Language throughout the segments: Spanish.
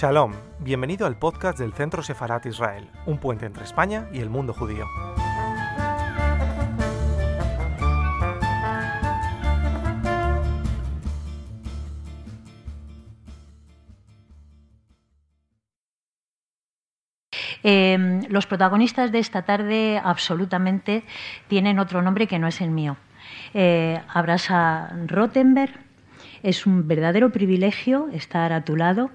Shalom, bienvenido al podcast del Centro Sefarat Israel, un puente entre España y el mundo judío. Eh, los protagonistas de esta tarde absolutamente tienen otro nombre que no es el mío. Eh, Abrasa es un verdadero privilegio estar a tu lado.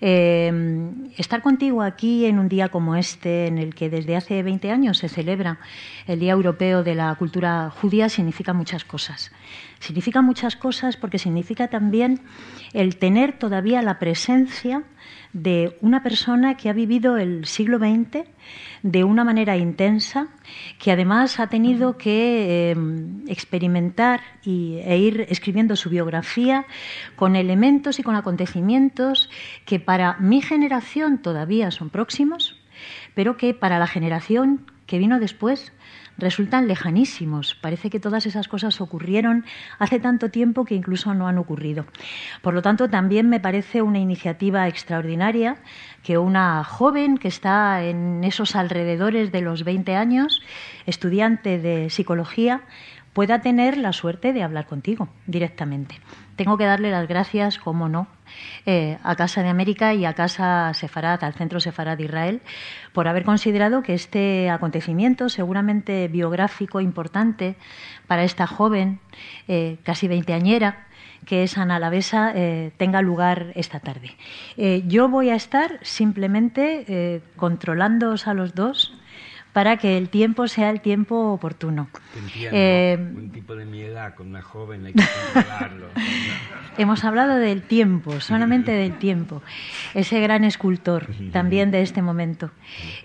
Eh, estar contigo aquí en un día como este, en el que desde hace 20 años se celebra el Día Europeo de la Cultura Judía, significa muchas cosas. Significa muchas cosas porque significa también el tener todavía la presencia de una persona que ha vivido el siglo XX de una manera intensa, que además ha tenido que eh, experimentar y, e ir escribiendo su biografía con elementos y con acontecimientos que para mi generación todavía son próximos, pero que para la generación que vino después resultan lejanísimos. Parece que todas esas cosas ocurrieron hace tanto tiempo que incluso no han ocurrido. Por lo tanto, también me parece una iniciativa extraordinaria que una joven que está en esos alrededores de los 20 años, estudiante de psicología, pueda tener la suerte de hablar contigo directamente. Tengo que darle las gracias, como no, eh, a Casa de América y a Casa Sefarad, al Centro Sefarad de Israel, por haber considerado que este acontecimiento, seguramente biográfico importante para esta joven, eh, casi veinteañera, que es Ana Lavesa, eh, tenga lugar esta tarde. Yo voy a estar simplemente controlándoos a los dos para que el tiempo sea el tiempo oportuno. Entiendo. Eh, un tipo de mi edad con una joven hay que controlarlo. Hemos hablado del tiempo, solamente del tiempo. Ese gran escultor también de este momento.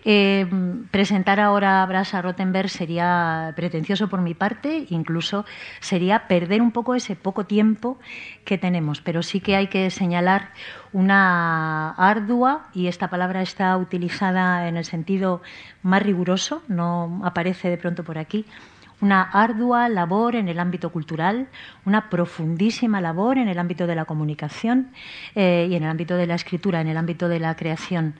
Eh, presentar ahora a Brasa Rottenberg sería pretencioso por mi parte, incluso sería perder un poco ese poco tiempo que tenemos, pero sí que hay que señalar una ardua, y esta palabra está utilizada en el sentido más riguroso, no aparece de pronto por aquí, una ardua labor en el ámbito cultural, una profundísima labor en el ámbito de la comunicación eh, y en el ámbito de la escritura, en el ámbito de la creación.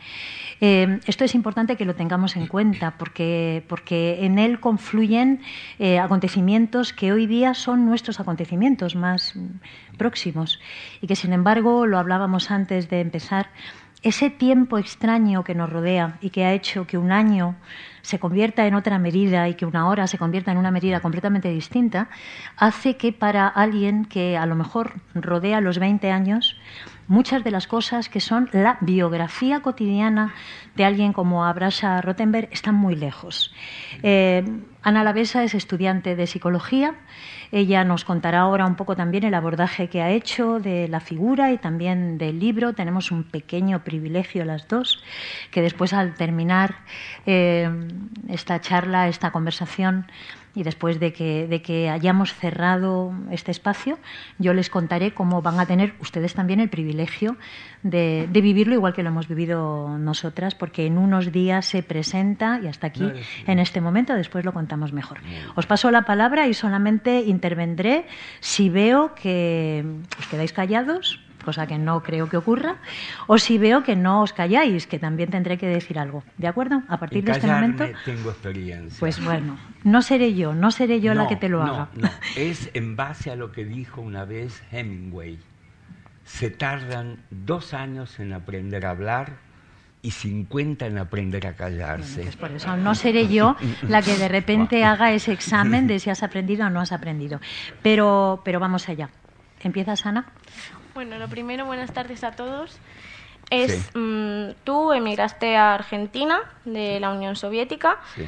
Eh, esto es importante que lo tengamos en cuenta porque, porque en él confluyen eh, acontecimientos que hoy día son nuestros acontecimientos más próximos y que, sin embargo, lo hablábamos antes de empezar, ese tiempo extraño que nos rodea y que ha hecho que un año se convierta en otra medida y que una hora se convierta en una medida completamente distinta, hace que para alguien que a lo mejor rodea los 20 años, muchas de las cosas que son la biografía cotidiana de alguien como Abrasa Rottenberg están muy lejos. Eh, Ana Lavesa es estudiante de psicología. Ella nos contará ahora un poco también el abordaje que ha hecho de la figura y también del libro. Tenemos un pequeño privilegio las dos, que después al terminar eh, esta charla, esta conversación, y después de que, de que hayamos cerrado este espacio, yo les contaré cómo van a tener ustedes también el privilegio de, de vivirlo igual que lo hemos vivido nosotras, porque en unos días se presenta y hasta aquí, en este momento, después lo contamos mejor. Os paso la palabra y solamente intervendré si veo que os quedáis callados cosa que no creo que ocurra, o si veo que no os calláis, que también tendré que decir algo. ¿De acuerdo? A partir de este momento. tengo experiencia. Pues bueno, no seré yo, no seré yo la que te lo no, haga. no. Es en base a lo que dijo una vez Hemingway. Se tardan dos años en aprender a hablar y 50 en aprender a callarse. Pues por eso no seré yo la que de repente haga ese examen de si has aprendido o no has aprendido. Pero, pero vamos allá. ¿Empiezas, Ana? Bueno, lo primero, buenas tardes a todos. Es, Sí. mm, tú emigraste a Argentina de la Unión Soviética Sí.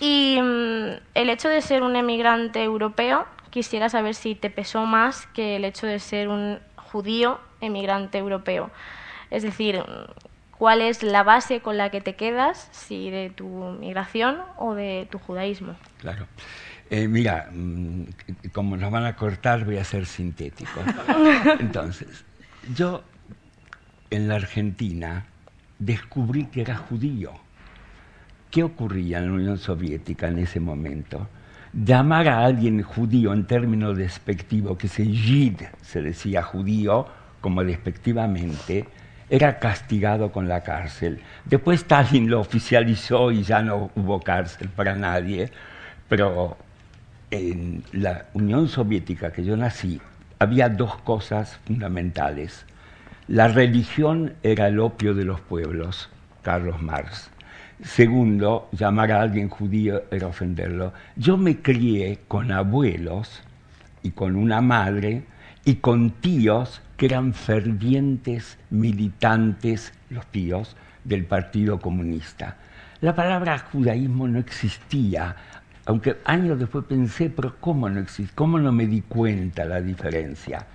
y mm, el hecho de ser un emigrante europeo, quisiera saber si te pesó más que el hecho de ser un judío emigrante europeo. Es decir, ¿cuál es la base con la que te quedas, si de tu migración o de tu judaísmo? Claro. Eh, mira, mm, como nos van a cortar, voy a ser sintético. Entonces, yo en la Argentina descubrí que era judío. ¿Qué ocurría en la Unión Soviética en ese momento? Llamar a alguien judío en términos despectivos, que se yid se decía judío, como despectivamente, era castigado con la cárcel. Después Stalin lo oficializó y ya no hubo cárcel para nadie, pero en la Unión Soviética que yo nací había dos cosas fundamentales. La religión era el opio de los pueblos, Carlos Marx. Segundo, llamar a alguien judío era ofenderlo. Yo me crié con abuelos y con una madre y con tíos que eran fervientes militantes, los tíos, del Partido Comunista. La palabra judaísmo no existía, aunque años después pensé, pero ¿cómo no existe? ¿Cómo no me di cuenta la diferencia?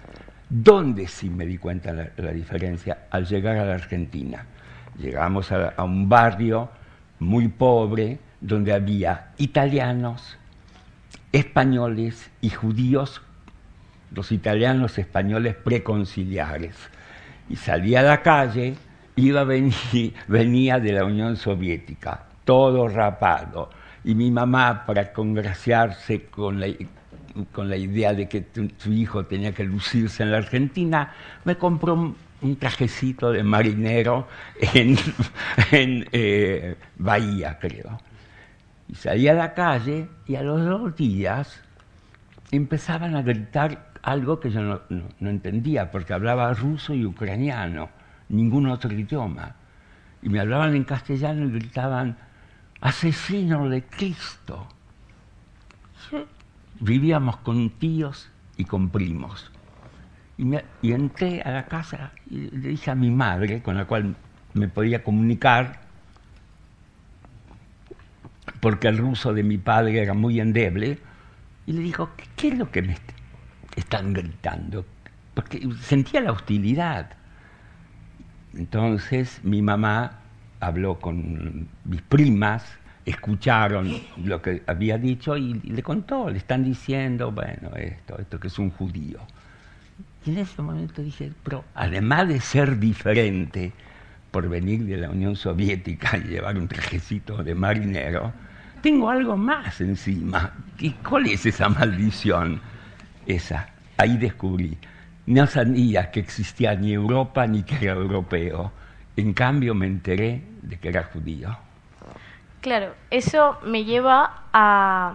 ¿Dónde sí me di cuenta la, diferencia? Al llegar a la Argentina. Llegamos a, un barrio muy pobre, donde había italianos, españoles y judíos, los italianos españoles preconciliares. Y salía a la calle, iba venir, venía de la Unión Soviética, todo rapado. Y mi mamá, para congraciarse con la, con la idea de que su hijo tenía que lucirse en la Argentina, me compró un, un trajecito de marinero en, eh, Bahía, creo. Y salí a la calle y a los dos días empezaban a gritar algo que yo no, no, entendía, porque hablaba ruso y ucraniano, ningún otro idioma. Y me hablaban en castellano y gritaban, asesino de Cristo. Vivíamos con tíos y con primos. Y, me, entré a la casa y le dije a mi madre, con la cual me podía comunicar, porque el ruso de mi padre era muy endeble, y le dijo, ¿qué, qué es lo que me están gritando? Porque sentía la hostilidad. Entonces mi mamá habló con mis primas, escucharon lo que había dicho y, le contó, le están diciendo, bueno, esto, esto que es un judío. Y en ese momento dije, pero además de ser diferente por venir de la Unión Soviética y llevar un trajecito de marinero, tengo algo más encima. ¿Y cuál es esa maldición? Esa. Ahí descubrí. No sabía que existía ni Europa ni que era europeo. En cambio me enteré de que era judío. Claro, eso me lleva a,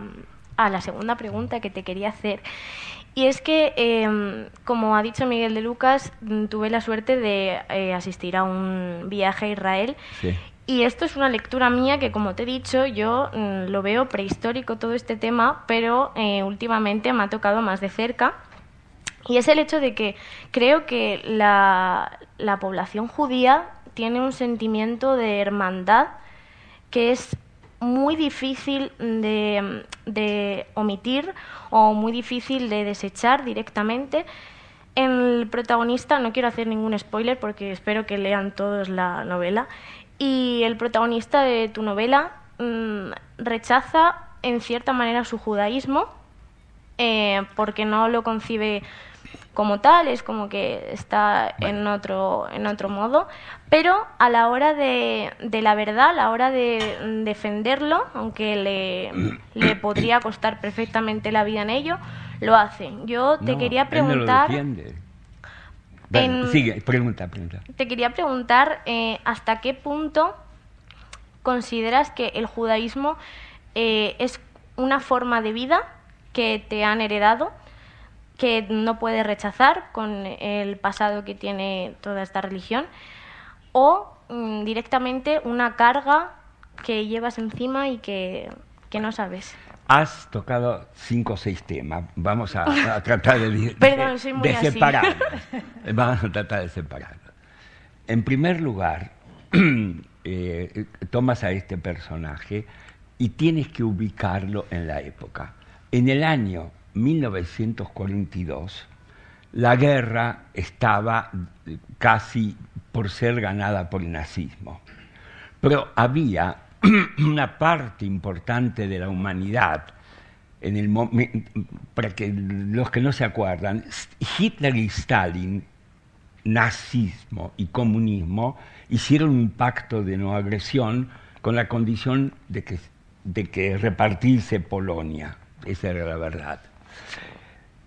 a la segunda pregunta que te quería hacer. Y es que, eh, como ha dicho Miguel de Lucas, tuve la suerte de eh, asistir a un viaje a Israel. Sí. Y esto es una lectura mía que, como te he dicho, yo mm, lo veo prehistórico todo este tema, pero eh, últimamente me ha tocado más de cerca. Y es el hecho de que creo que la, la población judía tiene un sentimiento de hermandad que es muy difícil de, omitir o muy difícil de desechar directamente. El protagonista, no quiero hacer ningún spoiler porque espero que lean todos la novela, y el protagonista de tu novela mmm, rechaza en cierta manera su judaísmo eh, porque no lo concibe como tal, es como que está en, otro, en otro modo, pero a la hora de, de la verdad, a la hora de defenderlo, aunque le, le, podría costar perfectamente la vida en ello, lo hace. Yo te no, quería preguntar... Bueno, en, sigue, pregunta, pregunta. Te quería preguntar eh, hasta qué punto consideras que el judaísmo eh, es una forma de vida que te han heredado que no puede rechazar con el pasado que tiene toda esta religión, o mm, directamente una carga que llevas encima y que, que, no sabes. Has tocado cinco o seis temas. Vamos a, a tratar de, de, Perdón, soy muy de separarlos. Vamos a tratar de separarlos. En primer lugar, eh, tomas a este personaje y tienes que ubicarlo en la época. En el año 1942, la guerra estaba casi por ser ganada por el nazismo. Pero había una parte importante de la humanidad, en el para que los que no se acuerdan, Hitler y Stalin, nazismo y comunismo, hicieron un pacto de no agresión con la condición de que, de que repartirse Polonia. Esa era la verdad.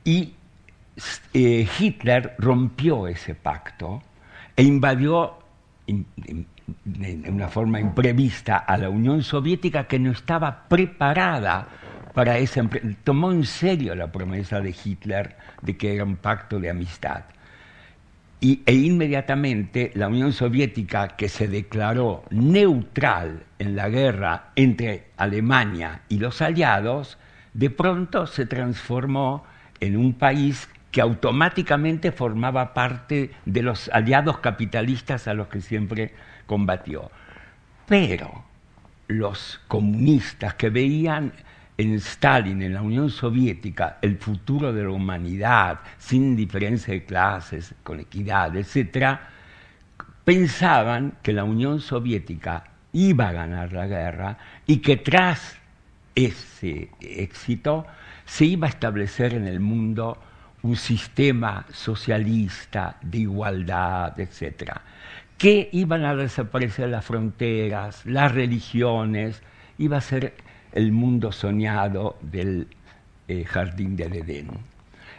Y eh, Hitler rompió ese pacto e invadió de una forma imprevista a la Unión Soviética que no estaba preparada para esa tomó en serio la promesa de Hitler de que era un pacto de amistad. Y, e inmediatamente la Unión Soviética, que se declaró neutral en la guerra entre Alemania y los aliados, de pronto se transformó en un país que automáticamente formaba parte de los aliados capitalistas a los que siempre combatió. Pero los comunistas que veían en Stalin, en la Unión Soviética, el futuro de la humanidad, sin diferencia de clases, con equidad, etc., pensaban que la Unión Soviética iba a ganar la guerra y que tras ese éxito se iba a establecer en el mundo un sistema socialista de igualdad, etc., que iban a desaparecer las fronteras, las religiones, iba a ser el mundo soñado del eh, jardín del Edén.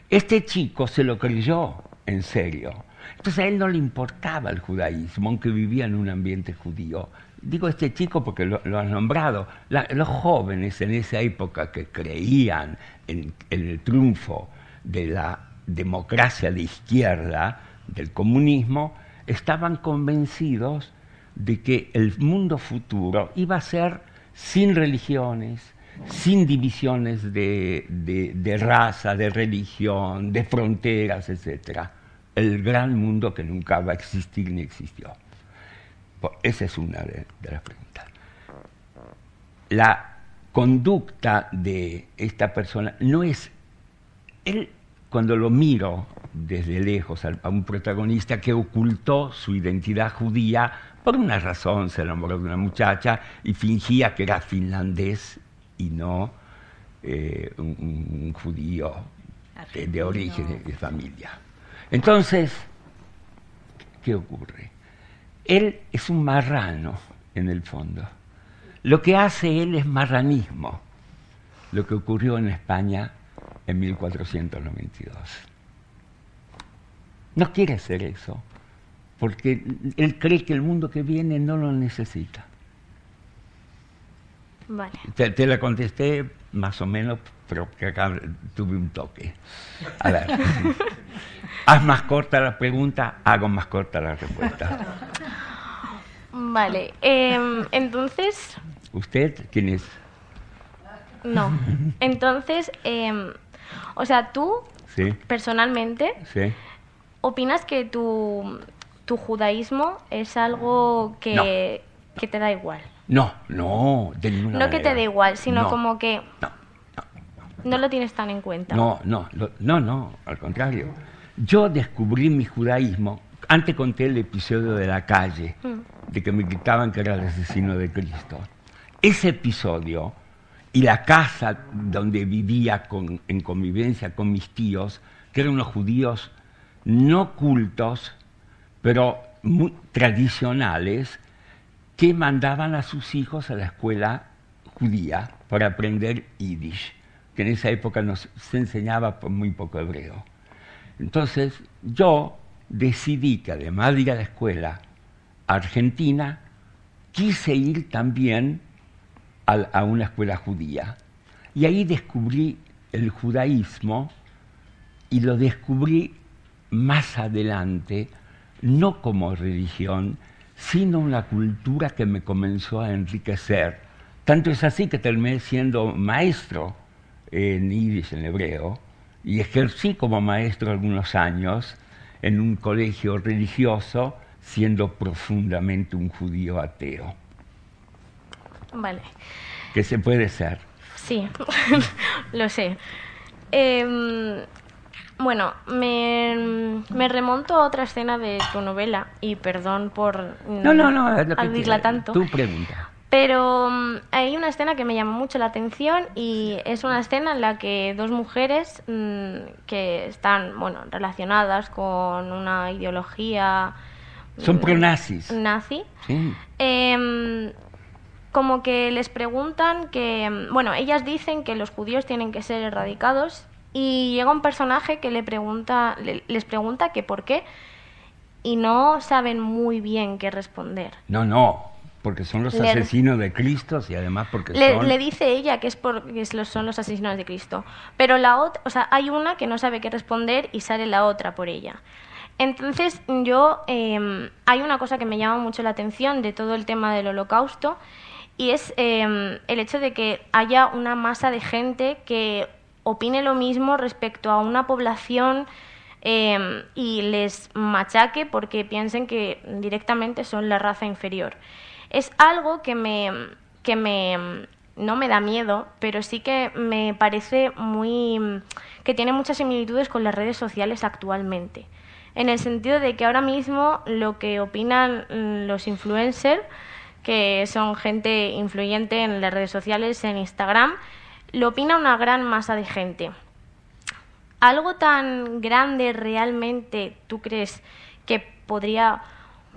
Este chico se lo creyó en serio. Entonces a él no le importaba el judaísmo, aunque vivía en un ambiente judío. Digo este chico porque lo, has nombrado. los jóvenes en esa época que creían en, el triunfo de la democracia de izquierda, del comunismo, estaban convencidos de que el mundo futuro iba a ser sin religiones, sin divisiones de, raza, de religión, de fronteras, etc. El gran mundo que nunca va a existir ni existió. Esa es una de, las preguntas. La conducta de esta persona no es... Él, cuando lo miro desde lejos a un protagonista que ocultó su identidad judía, por una razón se enamoró de una muchacha y fingía que era finlandés y no eh, un, judío de, origen, de familia. Entonces, ¿qué ocurre? Él es un marrano en el fondo. Lo que hace él es marranismo, lo que ocurrió en España en 1492. No quiere ser eso porque él cree que el mundo que viene no lo necesita. Vale. Te, la contesté más o menos, pero que acá tuve un toque. A ver, haz más corta la pregunta, hago más corta la respuesta. Vale, em, entonces... ¿Usted quién es? No, entonces, em, o sea, tú, personalmente, ¿opinas que tu, tu judaísmo es algo que, te da igual. No, no, de ninguna No que te da igual, sino como que no, no, lo tienes tan en cuenta. No, no, no, no, al contrario. Yo descubrí mi judaísmo, antes conté el episodio de la calle, mm. de que me gritaban que era el asesino de Cristo. Ese episodio y la casa donde vivía en convivencia con mis tíos, que eran unos judíos no cultos, pero muy tradicionales, que mandaban a sus hijos a la escuela judía para aprender yiddish, que en esa época nos, se enseñaba por muy poco hebreo. Entonces yo decidí que de ir a la escuela argentina, quise ir también a, a una escuela judía. Y ahí descubrí el judaísmo y lo descubrí más adelante no como religión, sino una cultura que me comenzó a enriquecer. Tanto es así que terminé siendo maestro en Yiddish, en hebreo, y ejercí como maestro algunos años en un colegio religioso, siendo profundamente un judío ateo. Vale. ¿Qué se puede ser? Sí, lo sé. Eh, bueno, me, remonto a otra escena de tu novela y perdón por no, no, no, tanto. Tu pregunta. Pero mm, hay una escena que me llamó mucho la atención y es una escena en la que dos mujeres mm, que están, bueno, relacionadas con una ideología... Son mm, pronazis. Nazi. Sí. Em, como que les preguntan que, bueno, ellas dicen que los judíos tienen que ser erradicados y llega un personaje que le pregunta, les pregunta que por qué. y no saben muy bien qué responder. No, no, porque son los Le- asesinos de Cristo y además porque Le, son... le dice ella que es porque son los asesinos de Cristo. Pero la otra, o sea, hay una que no sabe qué responder y sale la otra por ella. Entonces, yo eh, hay una cosa que me llama mucho la atención de todo el tema del holocausto y es eh, el hecho de que haya una masa de gente que opine lo mismo respecto a una población eh, y les machaque porque piensen que directamente son la raza inferior. Es algo que me, que me no me da miedo, pero sí que me parece muy que tiene muchas similitudes con las redes sociales actualmente. En el sentido de que ahora mismo lo que opinan mm, los influencers, que son gente influyente en las redes sociales, en Instagram, lo opina una gran masa de gente. ¿Algo tan grande realmente tú crees que podría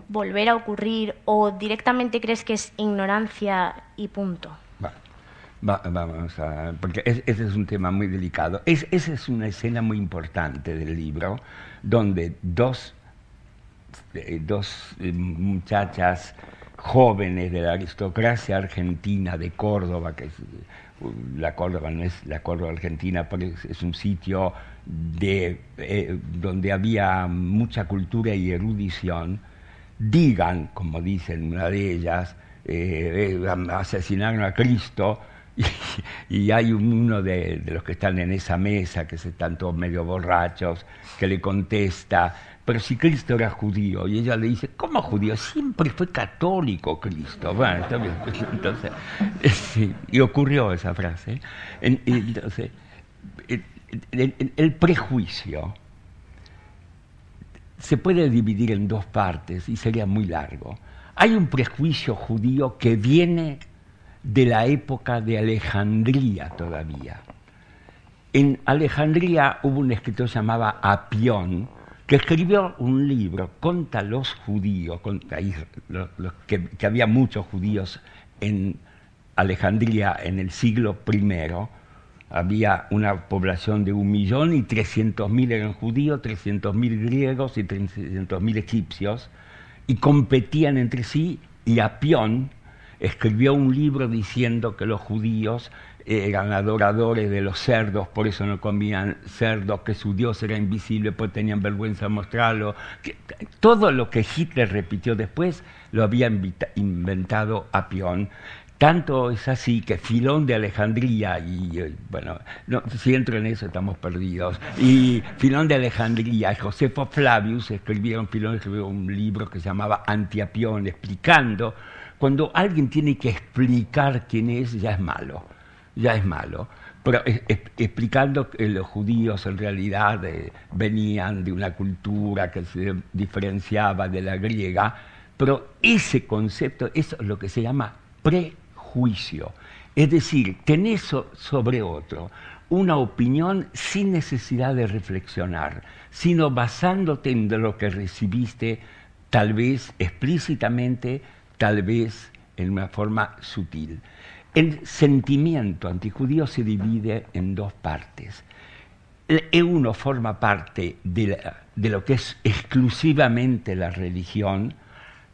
volver a ocurrir o directamente crees que es ignorancia y punto? Va- va- vamos a... Porque es- ese es un tema muy delicado. Es, esa es una escena muy importante del libro, donde dos, eh, dos eh, muchachas jóvenes de la aristocracia argentina de Córdoba, que es, eh, la Córdoba no es la Córdoba argentina, pero es un sitio de, eh, donde había mucha cultura y erudición, digan, como dicen una de ellas, eh, eh, asesinaron a Cristo, y, hay un- uno de, los que están en esa mesa, que se están todos medio borrachos, que le contesta, pero si Cristo era judío, y ella le dice, ¿cómo judío? Siempre fue católico Cristo. Bueno, está bien. Entonces, eh, sí, y ocurrió esa frase. Y entonces, el prejuicio se puede dividir en dos partes y sería muy largo. Hay un prejuicio judío que viene de la época de Alejandría todavía. En Alejandría hubo un escritor llamado Apión que escribió un libro contra los judíos, contra que, que había muchos judíos en Alejandría en el siglo I. Había una población de un millón y trescientos mil eran judíos, trescientos mil griegos y trescientos mil egipcios, y competían entre sí, y Apión escribió un libro diciendo que los judíos eran adoradores de los cerdos, por eso no comían cerdos, que su Dios era invisible, pues tenían vergüenza de mostrarlo. todo lo que Hitler repitió después lo había inventado Apión. Tanto es así que Filón de Alejandría, y eh, bueno, no, si entro en eso estamos perdidos, y Filón de Alejandría y Josefo Flavius escribieron, Filón escribió un libro que se llamaba Antiapión, explicando, cuando alguien tiene que explicar quién es, ya es malo, ya es malo. Pero explicando que los judíos en realidad eh, venían de una cultura que se diferenciaba de la griega, pero ese concepto es lo que se llama prejuicio. Es decir, tenés so- sobre otro una opinión sin necesidad de reflexionar, sino basándote en lo que recibiste tal vez explícitamente, tal vez en una forma sutil. El sentimiento antijudío se divide en dos partes. El uno forma parte de lo que es exclusivamente la religión,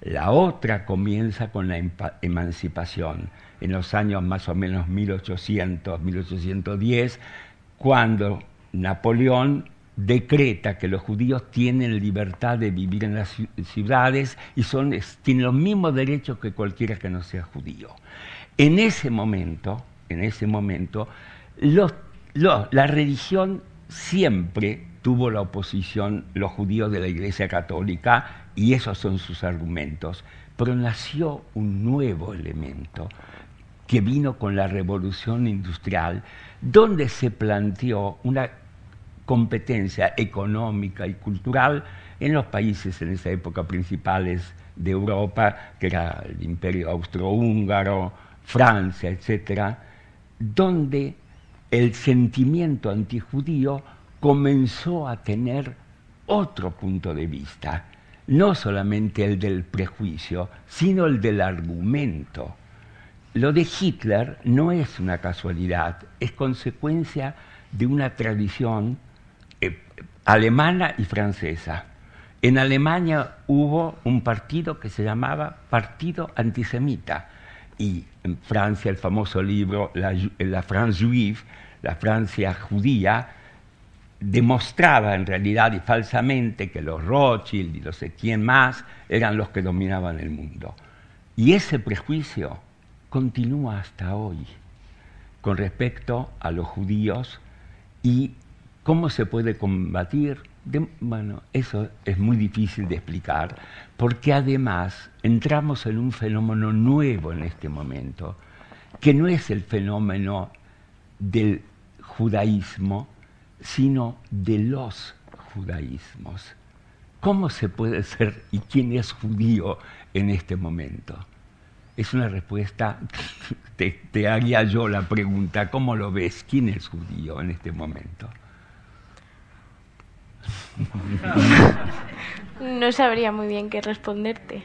la otra comienza con la emancipación, en los años más o menos 1800, 1810, cuando Napoleón decreta que los judíos tienen libertad de vivir en las ci- ciudades y son, tienen los mismos derechos que cualquiera que no sea judío. En ese momento, en ese momento, la religión siempre tuvo la oposición, los judíos de la Iglesia Católica, y esos son sus argumentos. Pero nació un nuevo elemento que vino con la revolución industrial, donde se planteó una competencia económica y cultural en los países en esa época principales de Europa, que era el imperio austrohúngaro, Francia, etcétera, donde el sentimiento antijudío comenzó a tener otro punto de vista, no solamente el del prejuicio, sino el del argumento. Lo de Hitler no es una casualidad, es consecuencia de una tradición eh, alemana y francesa. En Alemania hubo un partido que se llamaba Partido Antisemita y en Francia el famoso libro La, la France Juive, la Francia judía, demostraba en realidad y falsamente que los Rothschild y no sé quién más eran los que dominaban el mundo. Y ese prejuicio continúa hasta hoy con respecto a los judíos y cómo se puede combatir. bueno, eso es muy difícil de explicar, porque además entramos en un fenómeno nuevo en este momento, que no es el fenómeno del judaísmo, sino de los judaísmos. ¿Cómo se puede ser y quién es judío en este momento? Es una respuesta, te, te haría yo la pregunta, ¿cómo lo ves? ¿Quién es judío en este momento? No sabría muy bien qué responderte.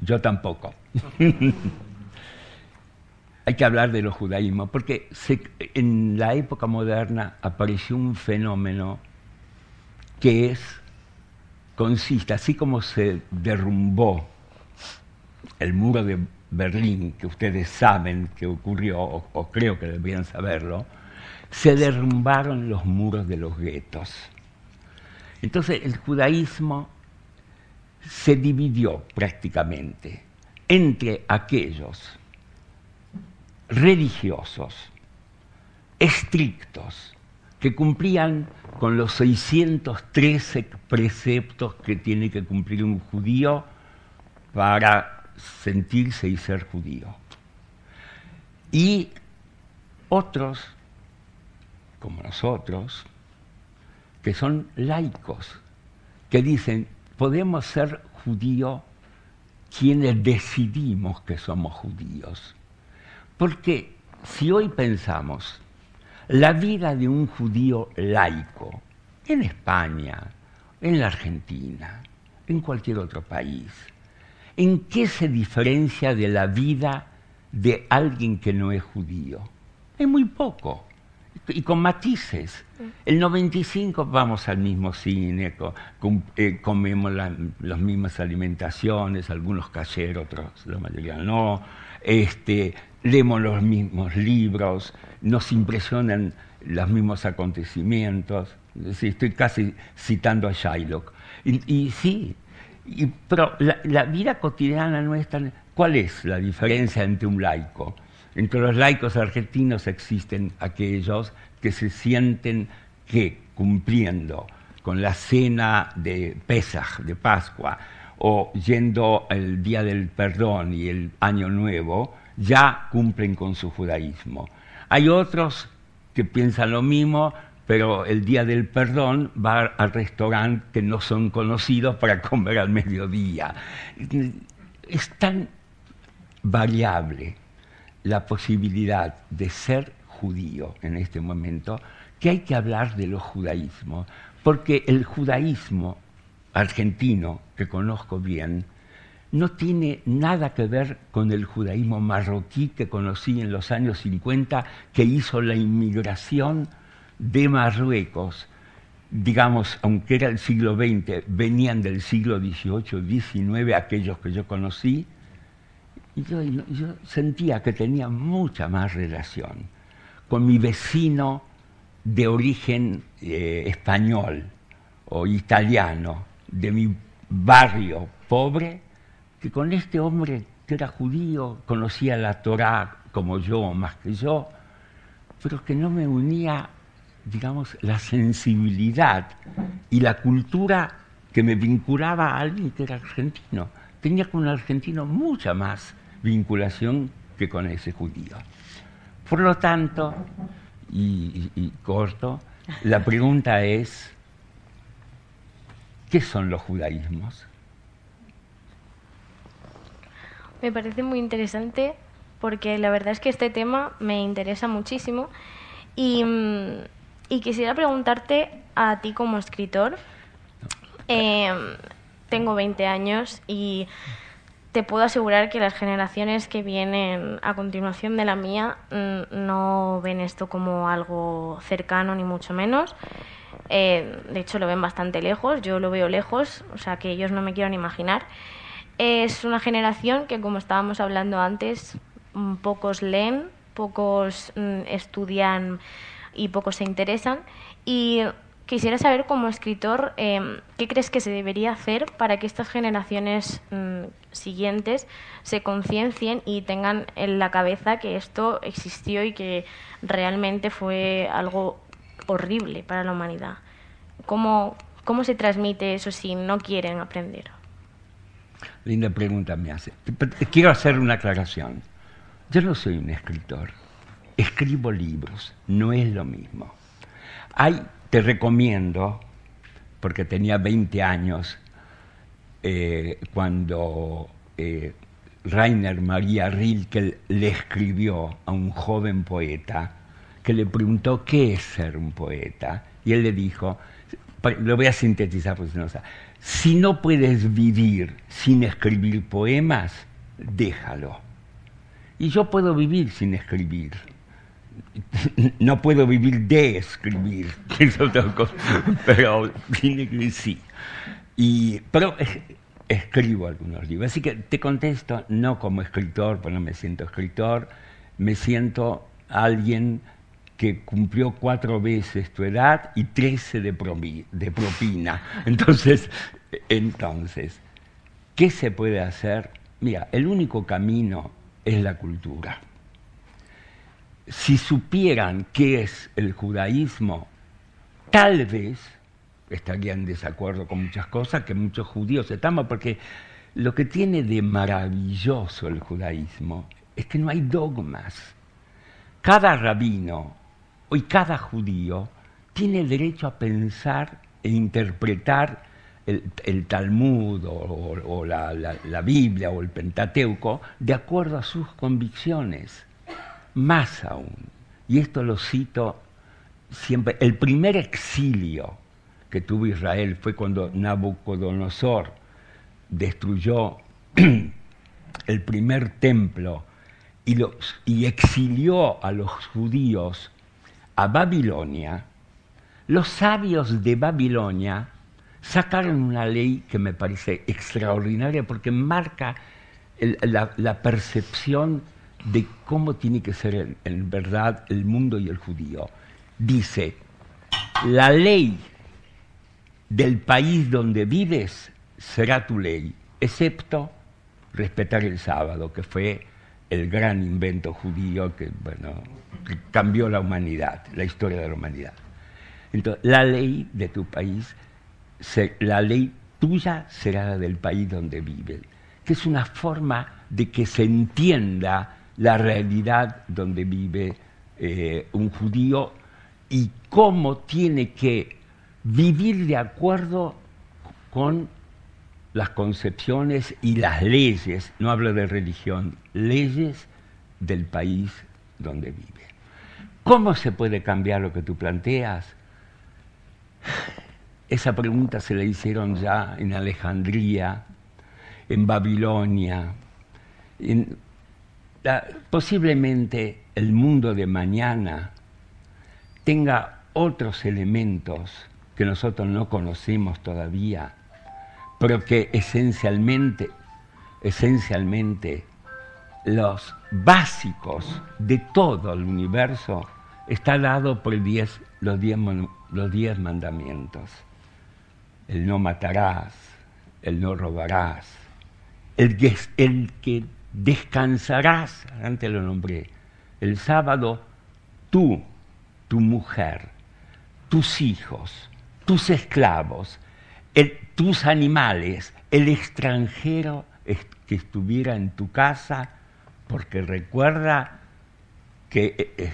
Yo tampoco. hay que hablar de los judaísmos, porque en la época moderna apareció un fenómeno que es, consiste, así como se derrumbó el muro de Berlín, que ustedes saben que ocurrió, o, creo que deberían saberlo, se derrumbaron los muros de los guetos. Entonces el judaísmo se dividió prácticamente entre aquellos religiosos, estrictos, que cumplían con los 613 preceptos que tiene que cumplir un judío para sentirse y ser judío. Y otros, como nosotros, que son laicos, que dicen, podemos ser judíos quienes decidimos que somos judíos. Porque si hoy pensamos la vida de un judío laico en España, en la Argentina, en cualquier otro país, ¿en qué se diferencia de la vida de alguien que no es judío? Es muy poco y con matices. El 95 vamos al mismo cine, eh, comemos las mismas alimentaciones, algunos cayeron, otros la mayoría no. Este, leemos los mismos libros, nos impresionan los mismos acontecimientos. estoy casi citando a Shylock. Y, sí, pero la, vida cotidiana nuestra, ¿cuál es la diferencia entre un laico? Entre los laicos argentinos existen aquellos que se sienten que cumpliendo con la cena de Pesach, de Pascua, o yendo el día del perdón y el año nuevo, ya cumplen con su judaísmo. Hay otros que piensan lo mismo, pero el día del perdón va al restaurante que no son conocidos para comer al mediodía. Es tan variable la posibilidad de ser judío en este momento que hay que hablar de los judaísmos, porque el judaísmo argentino, que conozco bien, no tiene nada que ver con el judaísmo marroquí que conocí en los años 50, que hizo la inmigración de Marruecos. Digamos, aunque era el siglo XX, venían del siglo XVIII, XIX, aquellos que yo conocí, y yo, sentía que tenía mucha más relación con mi vecino de origen eh, español o italiano, de mi barrio pobre, que con este hombre que era judío, conocía la Torá como yo, más que yo, pero que no me unía, digamos, la sensibilidad y la cultura que me vinculaba a alguien que era argentino. Tenía con un argentino mucha más vinculación que con ese judío. Por lo tanto, y, y corto, la pregunta es, ¿qué son los judaísmos? Me parece muy interesante porque la verdad es que este tema me interesa muchísimo y, mm, quisiera preguntarte a ti como escritor. Em, tengo 20 años y te puedo asegurar que las generaciones que vienen a continuación de la mía mm, no ven esto como algo cercano ni mucho menos. Eh, de hecho, lo ven bastante lejos, yo lo veo lejos, o sea que ellos no me quieren imaginar. Es una generación que, como estábamos hablando antes, mm, pocos leen, pocos mm, estudian y pocos se interesan. Y quisiera saber, como escritor, em, ¿qué crees que se debería hacer para que estas generaciones mm, siguientes se conciencien y tengan en la cabeza que esto existió y que realmente fue algo horrible para la humanidad? ¿Cómo, cómo se transmite eso si no quieren aprender? Linda pregunta me hace. Quiero hacer una aclaración. Yo no soy un escritor. Escribo libros. No es lo mismo. Hay, te recomiendo, porque tenía 20 años eh, cuando eh, Rainer María Rilke le escribió a un joven poeta que le preguntó qué es ser un poeta. Y él le dijo, lo voy a sintetizar porque no si no puedes vivir sin escribir poemas, déjalo. Y yo puedo vivir sin escribir. No puedo vivir de escribir, pero sí. Y, pero escribo algunos libros. Así que te contesto, no como escritor, porque no me siento escritor, me siento alguien que cumplió cuatro veces tu edad y trece de, de propina. Entonces, entonces, ¿qué se puede hacer? Mira, el único camino es la cultura. Si supieran qué es el judaísmo, tal vez estarían en desacuerdo con muchas cosas que muchos judíos estamos, porque lo que tiene de maravilloso el judaísmo es que no hay dogmas. Cada rabino Hoy cada judío tiene derecho a pensar e interpretar el, Talmud o, la, Biblia o el Pentateuco de acuerdo a sus convicciones. Más aún, y esto lo cito siempre, el primer exilio que tuvo Israel fue cuando Nabucodonosor destruyó el primer templo y exilió a los judíos a Babilonia, los sabios de Babilonia sacaron una ley que me parece extraordinaria porque marca la, percepción de cómo tiene que ser en, verdad el mundo y el judío. Dice, la ley del país donde vives será tu ley, excepto respetar el sábado, que fue el gran invento judío que, bueno, cambió la humanidad, la historia de la humanidad. Entonces, la ley de tu país, la ley tuya será la del país donde vives, que es una forma de que se entienda la realidad donde vive eh, un judío y cómo tiene que vivir de acuerdo con las concepciones y las leyes, no hablo de religión, leyes del país donde vive. ¿Cómo se puede cambiar lo que tú planteas? Esa pregunta se la hicieron ya en Alejandría, en Babilonia. posiblemente el mundo de mañana tenga otros elementos que nosotros no conocemos todavía, pero que esencialmente, esencialmente los básicos de todo el universo está dado por diez, los, diez, los diez mandamientos. El no matarás, el no robarás, el que, el que descansarás, antes lo nombré, el sábado tú, tu mujer, tus hijos, tus esclavos, tus animales, el extranjero que estuviera en tu casa, porque recuerda que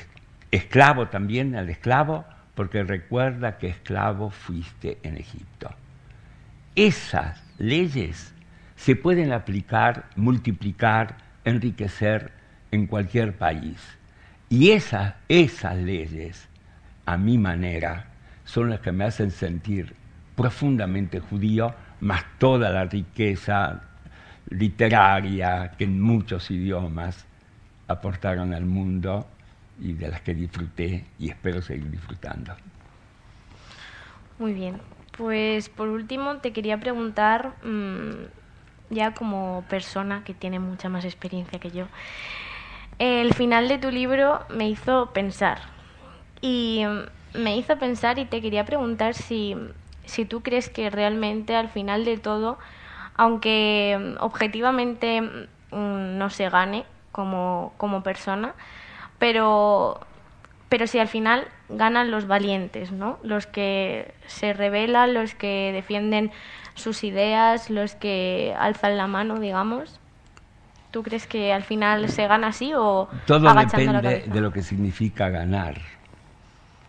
esclavo también al esclavo, porque recuerda que esclavo fuiste en Egipto. Esas leyes se pueden aplicar, multiplicar, enriquecer en cualquier país. Y esas, esas leyes, a mi manera, son las que me hacen sentir profundamente judío, más toda la riqueza literaria que en muchos idiomas aportaron al mundo y de las que disfruté y espero seguir disfrutando. Muy bien. Pues por último te quería preguntar, mm, ya como persona que tiene mucha más experiencia que yo, el final de tu libro me hizo pensar. Y mm, me hizo pensar y te quería preguntar si, si tú crees que realmente al final de todo, aunque mm, objetivamente no se gane como, como persona, pero pero si al final ganan los valientes, ¿no? Los que se rebelan, los que defienden sus ideas, los que alzan la mano, digamos. ¿Tú crees que al final se gana así o todo depende de lo que significa ganar?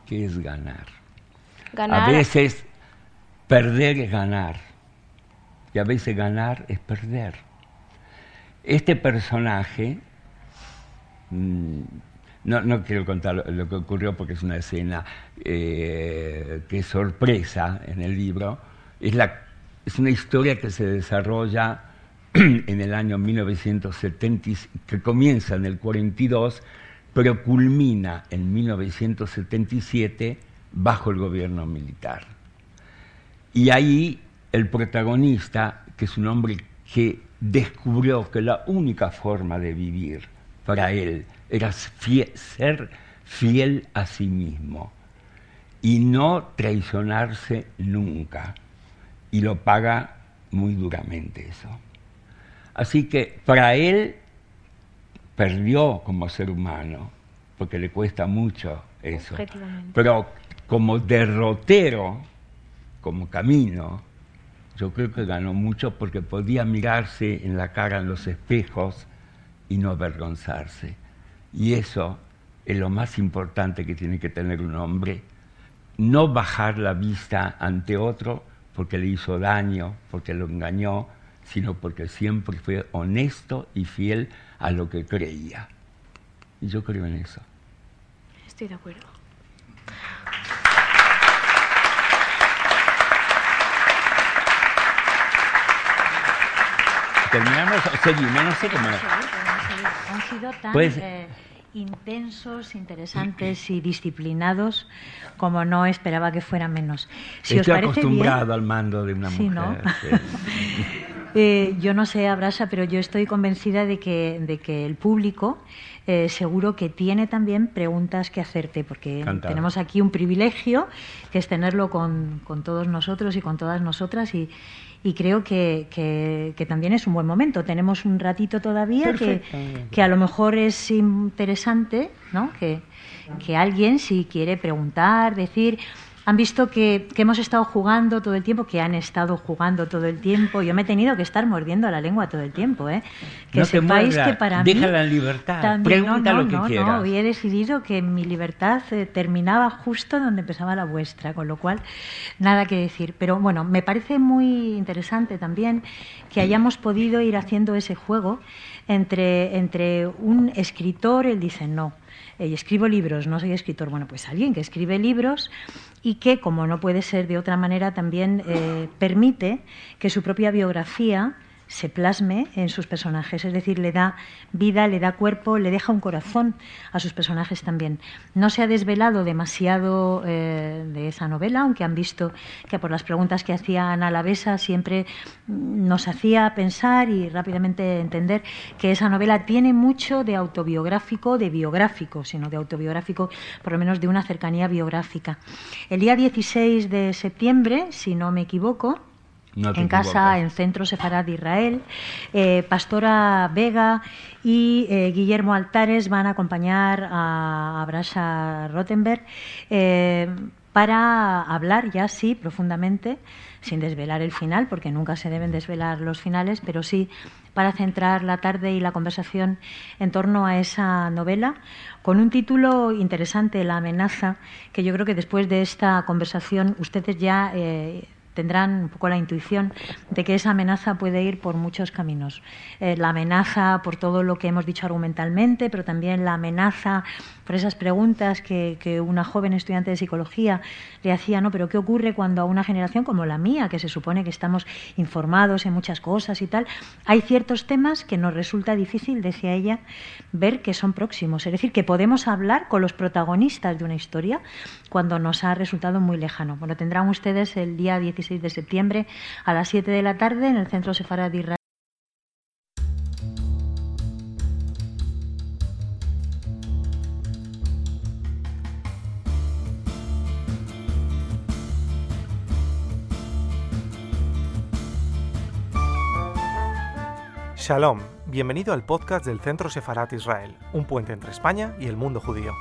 ¿Qué es ganar? ganar? A veces perder es ganar y a veces ganar es perder. Este personaje mm, no, no quiero contar lo, que ocurrió porque es una escena eh, que es sorpresa en el libro. Es, la, es una historia que se desarrolla en el año 1970, que comienza en el 42, pero culmina en 1977 bajo el gobierno militar. Y ahí el protagonista, que es un hombre que descubrió que la única forma de vivir para él era ser fiel a sí mismo y no traicionarse nunca. Y lo paga muy duramente eso. Así que para él perdió como ser humano, porque le cuesta mucho eso. Pero como derrotero, como camino, yo creo que ganó mucho porque podía mirarse en la cara en los espejos y no avergonzarse. Y eso es lo más importante que tiene que tener un hombre, no bajar la vista ante otro porque le hizo daño, porque lo engañó, sino porque siempre fue honesto y fiel a lo que creía. Y yo creo en eso. Estoy de acuerdo. Terminamos, seguimos, no sé cómo han sido tan pues, eh, intensos, interesantes y disciplinados como no esperaba que fuera menos. Si Estoy acostumbrado al mando de una mujer. ¿no? Eh, yo no sé, Abrasa, pero yo estoy convencida de que, de que el público eh, seguro que tiene también preguntas que hacerte, porque tenemos aquí un privilegio, que es tenerlo con, con todos nosotros y con todas nosotras, y, y creo que, que, también es un buen momento. Tenemos un ratito todavía que, que, a lo mejor es interesante ¿no? que, que alguien, si quiere preguntar, decir, han visto que, hemos estado jugando todo el tiempo, que han estado jugando todo el tiempo. Yo me he tenido que estar mordiendo la lengua todo el tiempo, ¿eh? Que no sepáis que para mí. Déjala en libertad. Pregunta no, lo que no, quieras. No, he decidido que mi libertad eh, terminaba justo donde empezaba la vuestra, con lo cual nada que decir. Pero bueno, me parece muy interesante también que hayamos podido ir haciendo ese juego entre, entre un escritor, él dice no y escribo libros, no soy escritor. Bueno, pues alguien que escribe libros y que, como no puede ser de otra manera, también eh, permite que su propia biografía se plasme en sus personajes, es decir, le da vida, le da cuerpo, le deja un corazón a sus personajes también. No se ha desvelado demasiado eh, de esa novela, aunque han visto que por las preguntas que hacía Ana Lavesa siempre nos hacía pensar y rápidamente entender que esa novela tiene mucho de autobiográfico, de biográfico, sino de autobiográfico, por lo menos de una cercanía biográfica. El día 16 de septiembre, si no me equivoco, en casa, en Centro Sefarad de Israel. Eh, Pastora Vega y eh, Guillermo Altares van a acompañar a, Brasha Rottenberg eh, para hablar ya sí profundamente, sin desvelar el final, porque nunca se deben desvelar los finales, pero sí para centrar la tarde y la conversación en torno a esa novela, con un título interesante, La amenaza, que yo creo que después de esta conversación ustedes ya tendrán un poco la intuición de que esa amenaza puede ir por muchos caminos. Eh, la amenaza por todo lo que hemos dicho argumentalmente, pero también la amenaza por esas preguntas que, que, una joven estudiante de psicología le hacía, ¿no? Pero ¿qué ocurre cuando a una generación como la mía, que se supone que estamos informados en muchas cosas y tal, hay ciertos temas que nos resulta difícil, decía ella, ver que son próximos? Es decir, que podemos hablar con los protagonistas de una historia cuando nos ha resultado muy lejano. Bueno, tendrán ustedes el día 16 de septiembre a las 7 de la tarde en el Centro Sefarad Israel. Shalom, bienvenido al podcast del Centro Sefarat Israel, un puente entre España y el mundo judío.